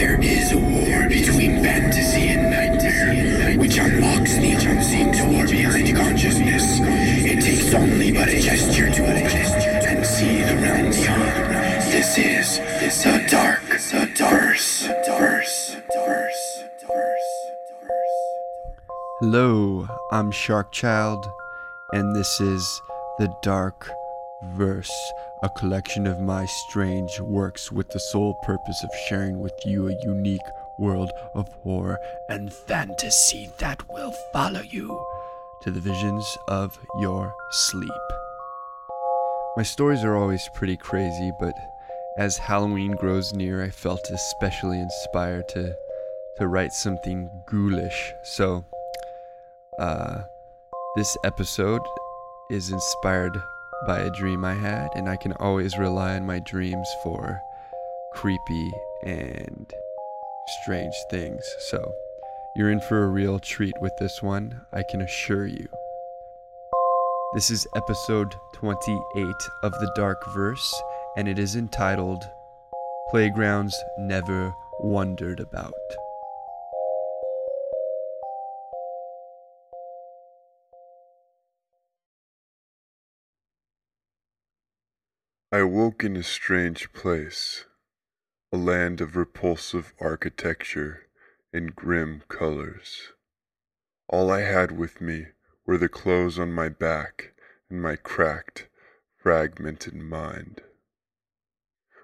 There is a war between fantasy and nightmare, which unlocks the unseen door behind consciousness. It takes only but a gesture to open and see the realm beyond. This is the dark, the verse, verse, verse, verse. Hello, I'm Sharkchild, and this is The Dark Verse, a collection of my strange works with the sole purpose of sharing with you a unique world of horror and fantasy that will follow you to the visions of your sleep. My stories are always pretty crazy, but as Halloween grows near, I felt especially inspired to to write something ghoulish. So, uh, this episode is inspired by a dream I had, and I can always rely on my dreams for creepy and strange things. So, you're in for a real treat with this one, I can assure you. This is episode 28 of The Dark Verse, and it is entitled Playgrounds Never Wondered About. I awoke in a strange place, a land of repulsive architecture and grim colors. All I had with me were the clothes on my back and my cracked, fragmented mind.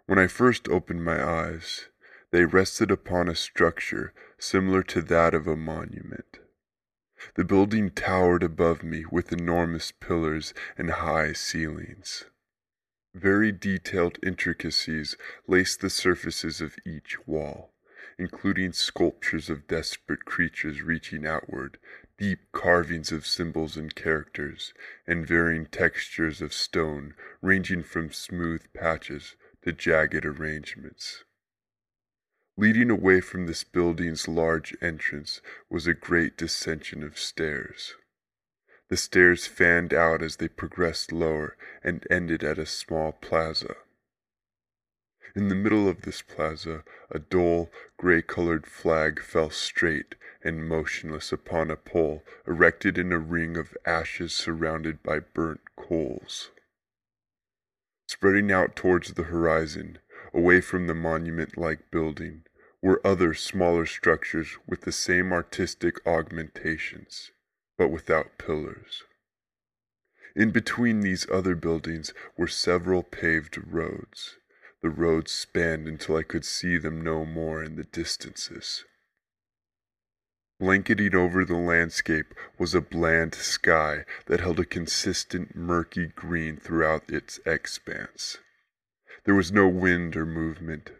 When I first opened my eyes, they rested upon a structure similar to that of a monument. The building towered above me with enormous pillars and high ceilings. Very detailed intricacies laced the surfaces of each wall, including sculptures of desperate creatures reaching outward, deep carvings of symbols and characters, and varying textures of stone ranging from smooth patches to jagged arrangements. Leading away from this building's large entrance was a great descension of stairs. The stairs fanned out as they progressed lower and ended at a small plaza. In the middle of this plaza, a dull, gray colored flag fell straight and motionless upon a pole erected in a ring of ashes surrounded by burnt coals. Spreading out towards the horizon, away from the monument like building, were other smaller structures with the same artistic augmentations but without pillars. In between these other buildings were several paved roads. The roads spanned until I could see them no more in the distances. Blanketing over the landscape was a bland sky that held a consistent murky green throughout its expanse. There was no wind or movement,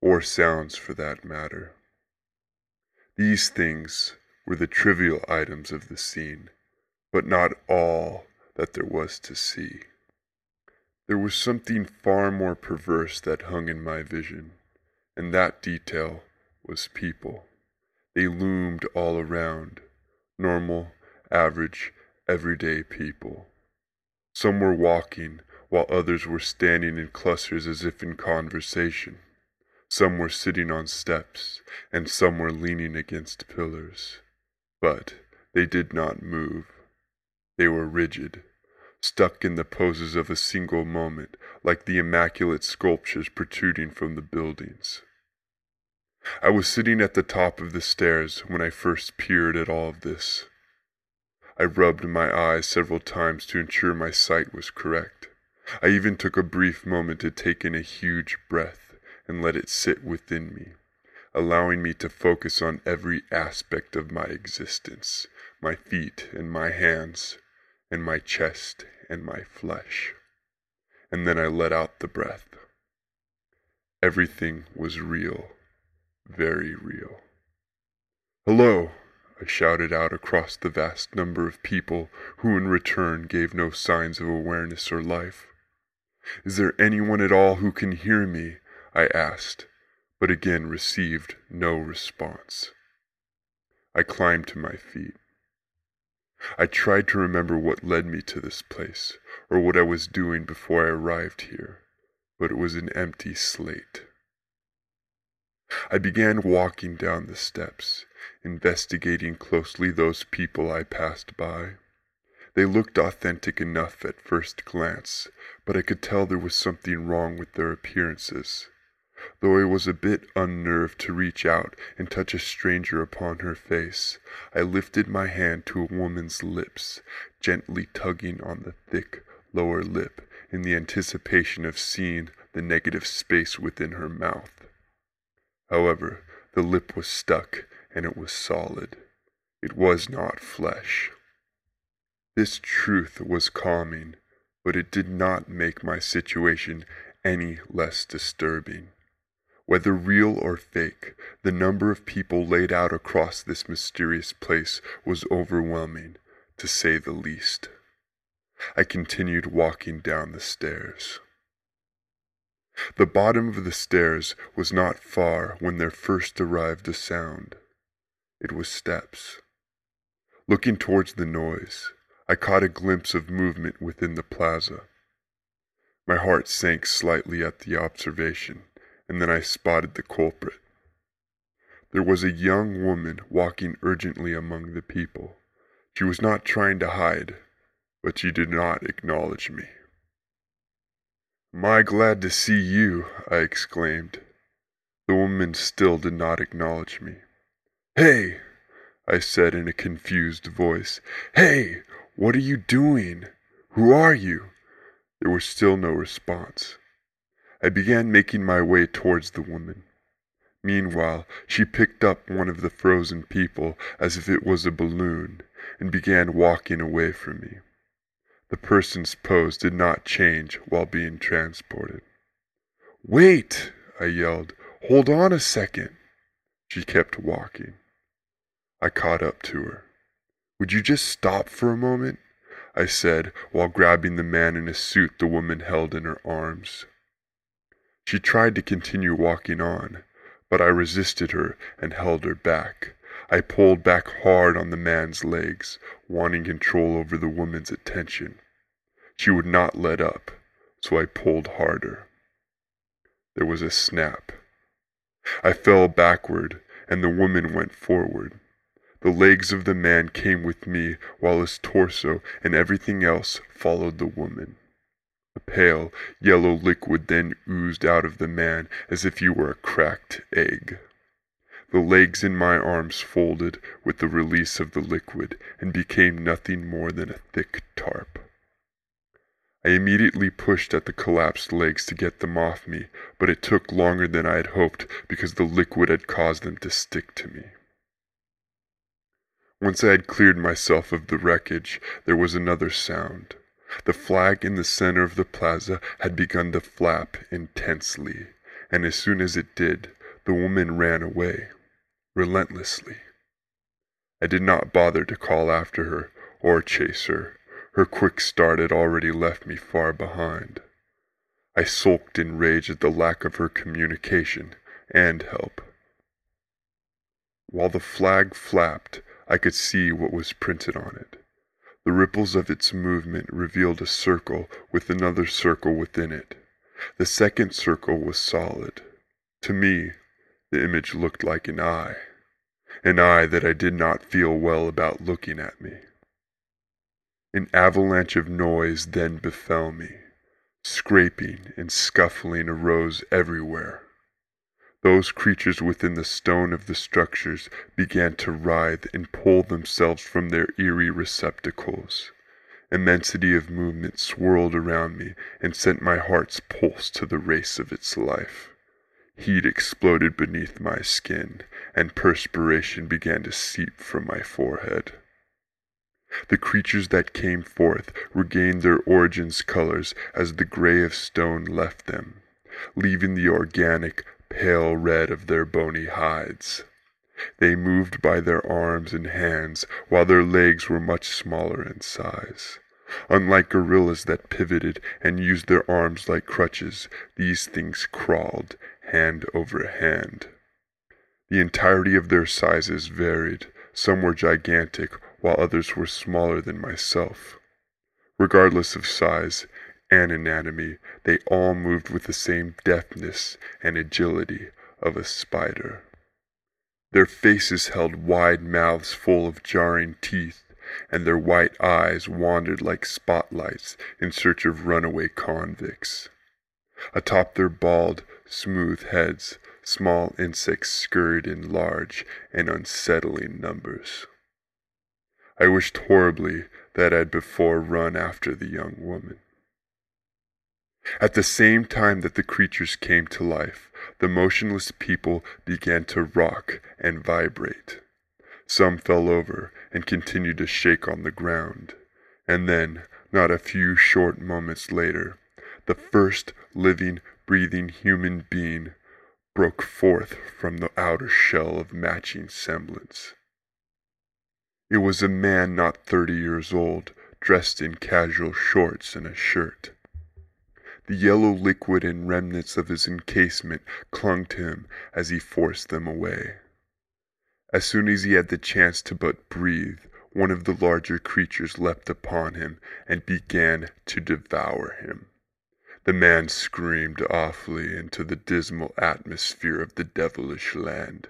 or sounds for that matter. These things were the trivial items of the scene, but not all that there was to see. There was something far more perverse that hung in my vision, and that detail was people. They loomed all around, normal, average, everyday people. Some were walking, while others were standing in clusters as if in conversation. Some were sitting on steps, and some were leaning against pillars. But they did not move. They were rigid, stuck in the poses of a single moment, like the immaculate sculptures protruding from the buildings. I was sitting at the top of the stairs when I first peered at all of this. I rubbed my eyes several times to ensure my sight was correct. I even took a brief moment to take in a huge breath and let it sit within me allowing me to focus on every aspect of my existence my feet and my hands, and my chest and my flesh. And then I let out the breath. Everything was real, very real. Hello, I shouted out across the vast number of people who in return gave no signs of awareness or life. Is there anyone at all who can hear me? I asked, but again received no response. I climbed to my feet. I tried to remember what led me to this place, or what I was doing before I arrived here, but it was an empty slate. I began walking down the steps, investigating closely those people I passed by. They looked authentic enough at first glance, but I could tell there was something wrong with their appearances. Though I was a bit unnerved to reach out and touch a stranger upon her face, I lifted my hand to a woman's lips, gently tugging on the thick lower lip in the anticipation of seeing the negative space within her mouth. However, the lip was stuck and it was solid. It was not flesh. This truth was calming, but it did not make my situation any less disturbing. Whether real or fake, the number of people laid out across this mysterious place was overwhelming, to say the least. I continued walking down the stairs. The bottom of the stairs was not far when there first arrived a sound. It was steps. Looking towards the noise, I caught a glimpse of movement within the plaza. My heart sank slightly at the observation and then I spotted the culprit. There was a young woman walking urgently among the people. She was not trying to hide, but she did not acknowledge me. My glad to see you, I exclaimed. The woman still did not acknowledge me. Hey, I said in a confused voice. Hey, what are you doing? Who are you? There was still no response. I began making my way towards the woman. Meanwhile, she picked up one of the frozen people as if it was a balloon and began walking away from me. The person's pose did not change while being transported. Wait! I yelled. Hold on a second. She kept walking. I caught up to her. Would you just stop for a moment? I said while grabbing the man in a suit the woman held in her arms. She tried to continue walking on, but I resisted her and held her back. I pulled back hard on the man's legs, wanting control over the woman's attention. She would not let up, so I pulled harder. There was a snap. I fell backward, and the woman went forward. The legs of the man came with me, while his torso and everything else followed the woman. A pale, yellow liquid then oozed out of the man as if he were a cracked egg. The legs in my arms folded with the release of the liquid and became nothing more than a thick tarp. I immediately pushed at the collapsed legs to get them off me, but it took longer than I had hoped because the liquid had caused them to stick to me. Once I had cleared myself of the wreckage, there was another sound. The flag in the center of the plaza had begun to flap intensely, and as soon as it did, the woman ran away, relentlessly. I did not bother to call after her or chase her. Her quick start had already left me far behind. I sulked in rage at the lack of her communication and help. While the flag flapped, I could see what was printed on it. The ripples of its movement revealed a circle with another circle within it. The second circle was solid. To me, the image looked like an eye, an eye that I did not feel well about looking at me. An avalanche of noise then befell me. Scraping and scuffling arose everywhere. Those creatures within the stone of the structures began to writhe and pull themselves from their eerie receptacles. Immensity of movement swirled around me and sent my heart's pulse to the race of its life. Heat exploded beneath my skin, and perspiration began to seep from my forehead. The creatures that came forth regained their origin's colors as the gray of stone left them, leaving the organic, pale red of their bony hides. They moved by their arms and hands, while their legs were much smaller in size. Unlike gorillas that pivoted and used their arms like crutches, these things crawled, hand over hand. The entirety of their sizes varied. Some were gigantic, while others were smaller than myself. Regardless of size, and anatomy, they all moved with the same deftness and agility of a spider. Their faces held wide mouths full of jarring teeth, and their white eyes wandered like spotlights in search of runaway convicts. Atop their bald, smooth heads, small insects scurried in large and unsettling numbers. I wished horribly that I'd before run after the young woman. At the same time that the creatures came to life, the motionless people began to rock and vibrate. Some fell over and continued to shake on the ground. And then, not a few short moments later, the first living, breathing human being broke forth from the outer shell of matching semblance. It was a man not thirty years old, dressed in casual shorts and a shirt. The yellow liquid and remnants of his encasement clung to him as he forced them away. As soon as he had the chance to but breathe, one of the larger creatures leapt upon him and began to devour him. The man screamed awfully into the dismal atmosphere of the devilish land.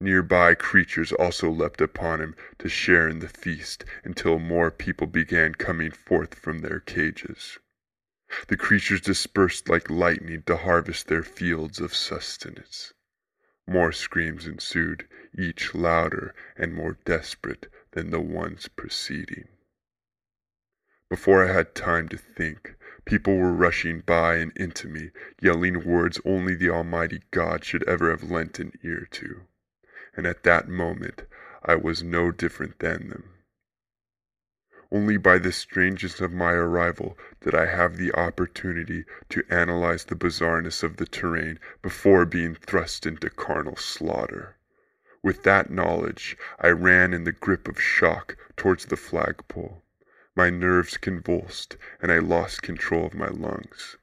Nearby creatures also leapt upon him to share in the feast until more people began coming forth from their cages. The creatures dispersed like lightning to harvest their fields of sustenance. More screams ensued, each louder and more desperate than the ones preceding. Before I had time to think, People were rushing by and into me, yelling words only the Almighty God should ever have lent an ear to. And at that moment I was no different than them. Only by the strangeness of my arrival did I have the opportunity to analyze the bizarreness of the terrain before being thrust into carnal slaughter. With that knowledge, I ran in the grip of shock towards the flagpole. My nerves convulsed, and I lost control of my lungs.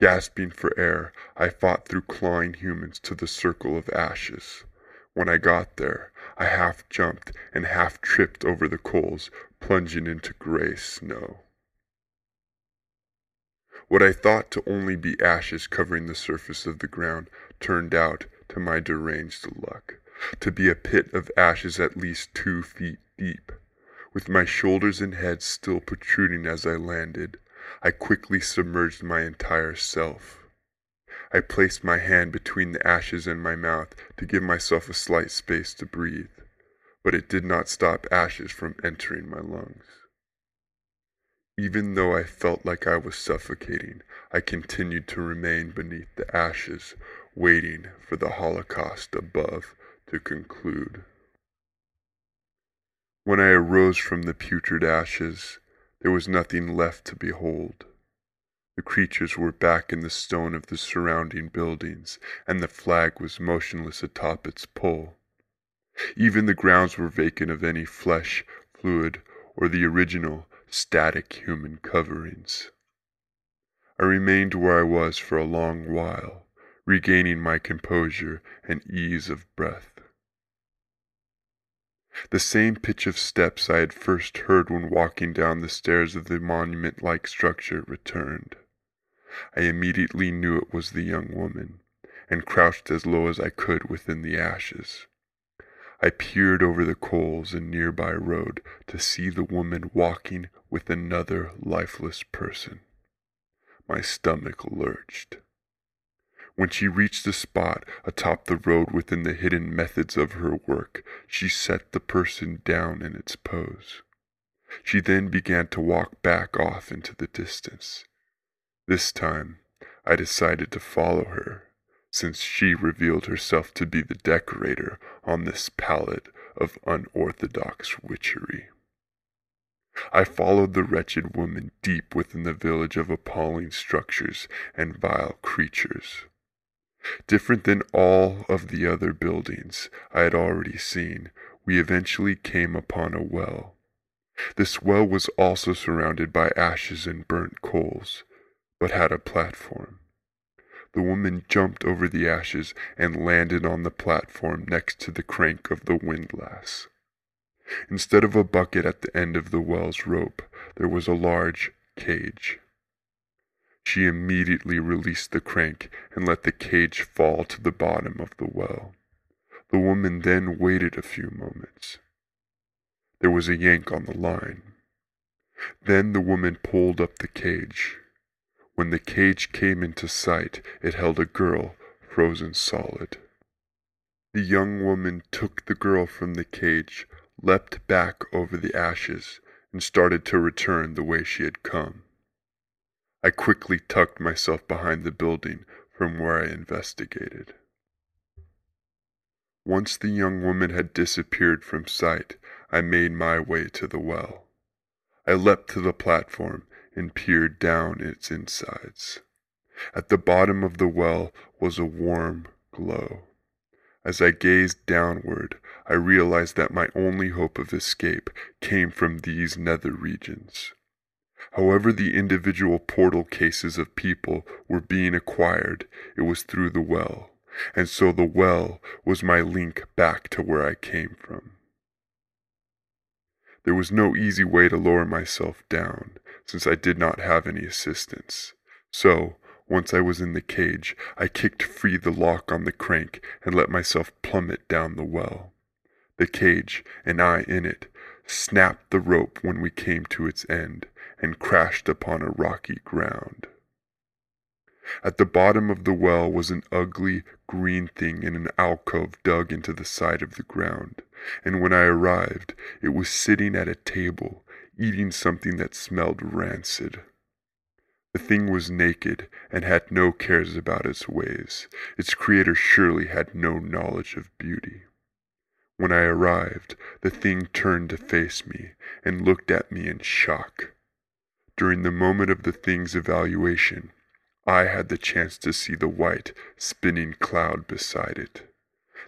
Gasping for air, I fought through clawing humans to the circle of ashes. When I got there, I half jumped and half tripped over the coals, plunging into gray snow. What I thought to only be ashes covering the surface of the ground turned out, to my deranged luck, to be a pit of ashes at least two feet deep. With my shoulders and head still protruding as I landed, I quickly submerged my entire self. I placed my hand between the ashes and my mouth to give myself a slight space to breathe, but it did not stop ashes from entering my lungs. Even though I felt like I was suffocating, I continued to remain beneath the ashes, waiting for the holocaust above to conclude. When I arose from the putrid ashes, there was nothing left to behold. The creatures were back in the stone of the surrounding buildings, and the flag was motionless atop its pole. Even the grounds were vacant of any flesh, fluid, or the original, static human coverings. I remained where I was for a long while, regaining my composure and ease of breath. The same pitch of steps I had first heard when walking down the stairs of the monument like structure returned. I immediately knew it was the young woman, and crouched as low as I could within the ashes. I peered over the coals and nearby road to see the woman walking with another lifeless person. My stomach lurched. When she reached a spot atop the road within the hidden methods of her work, she set the person down in its pose. She then began to walk back off into the distance. This time, I decided to follow her, since she revealed herself to be the decorator on this palette of unorthodox witchery. I followed the wretched woman deep within the village of appalling structures and vile creatures. Different than all of the other buildings I had already seen, we eventually came upon a well. This well was also surrounded by ashes and burnt coals, but had a platform. The woman jumped over the ashes and landed on the platform next to the crank of the windlass. Instead of a bucket at the end of the well's rope, there was a large cage. She immediately released the crank and let the cage fall to the bottom of the well. The woman then waited a few moments. There was a yank on the line. Then the woman pulled up the cage. When the cage came into sight, it held a girl frozen solid. The young woman took the girl from the cage, leapt back over the ashes, and started to return the way she had come. I quickly tucked myself behind the building from where I investigated. Once the young woman had disappeared from sight, I made my way to the well. I leapt to the platform and peered down its insides. At the bottom of the well was a warm glow. As I gazed downward, I realized that my only hope of escape came from these nether regions. However, the individual portal cases of people were being acquired, it was through the well, and so the well was my link back to where I came from. There was no easy way to lower myself down, since I did not have any assistance. So, once I was in the cage, I kicked free the lock on the crank and let myself plummet down the well. The cage, and I in it, snapped the rope when we came to its end and crashed upon a rocky ground. At the bottom of the well was an ugly green thing in an alcove dug into the side of the ground, and when I arrived it was sitting at a table, eating something that smelled rancid. The thing was naked and had no cares about its ways. Its creator surely had no knowledge of beauty. When I arrived, the thing turned to face me and looked at me in shock. During the moment of the thing's evaluation, I had the chance to see the white, spinning cloud beside it.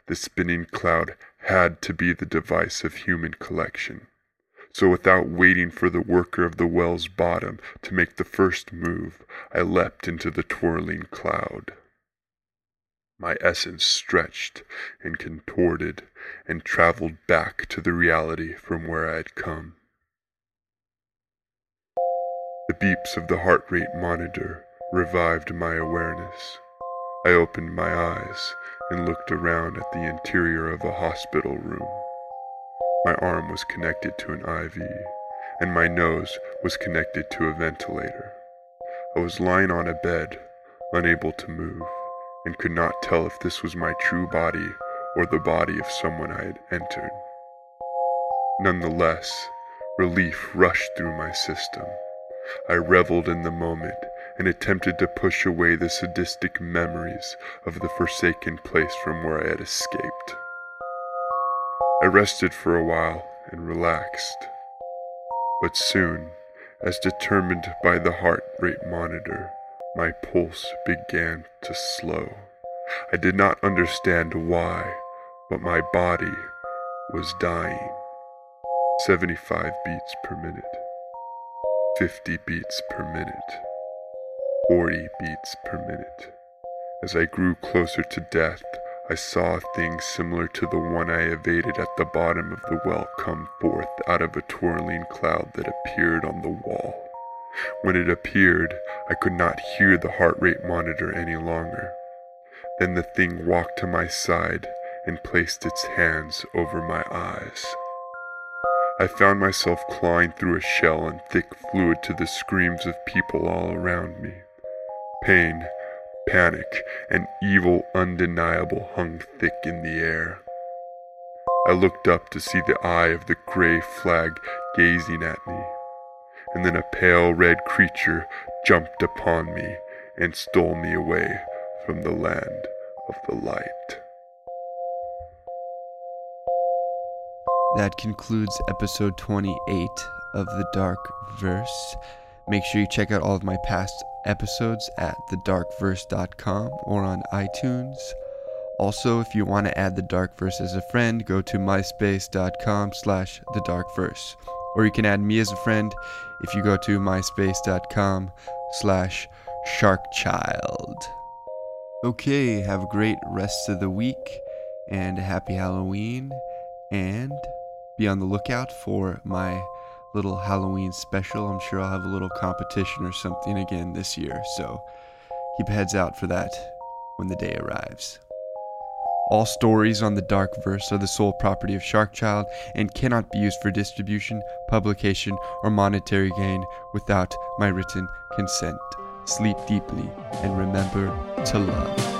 The spinning cloud had to be the device of human collection. So without waiting for the worker of the well's bottom to make the first move, I leapt into the twirling cloud. My essence stretched and contorted and traveled back to the reality from where I had come. The beeps of the heart rate monitor revived my awareness. I opened my eyes and looked around at the interior of a hospital room. My arm was connected to an IV, and my nose was connected to a ventilator. I was lying on a bed, unable to move, and could not tell if this was my true body or the body of someone I had entered. Nonetheless, relief rushed through my system. I reveled in the moment and attempted to push away the sadistic memories of the forsaken place from where I had escaped. I rested for a while and relaxed. But soon, as determined by the heart rate monitor, my pulse began to slow. I did not understand why, but my body was dying. 75 beats per minute, 50 beats per minute, 40 beats per minute. As I grew closer to death, I saw a thing similar to the one I evaded at the bottom of the well come forth out of a twirling cloud that appeared on the wall. When it appeared, I could not hear the heart rate monitor any longer. Then the thing walked to my side and placed its hands over my eyes. I found myself clawing through a shell and thick fluid to the screams of people all around me. Pain panic and evil undeniable hung thick in the air. I looked up to see the eye of the gray flag gazing at me, and then a pale red creature jumped upon me and stole me away from the land of the light. That concludes episode 28 of The Dark Verse. Make sure you check out all of my past episodes at thedarkverse.com or on iTunes. Also, if you want to add the Dark Verse as a friend, go to myspace.com slash thedarkverse. Or you can add me as a friend if you go to myspace.com slash sharkchild. Okay, have a great rest of the week and a happy Halloween and be on the lookout for my little Halloween special. I'm sure I'll have a little competition or something again this year, so keep heads out for that when the day arrives. All stories on the Dark Verse are the sole property of Sharkchild and cannot be used for distribution, publication, or monetary gain without my written consent. Sleep deeply and remember to love.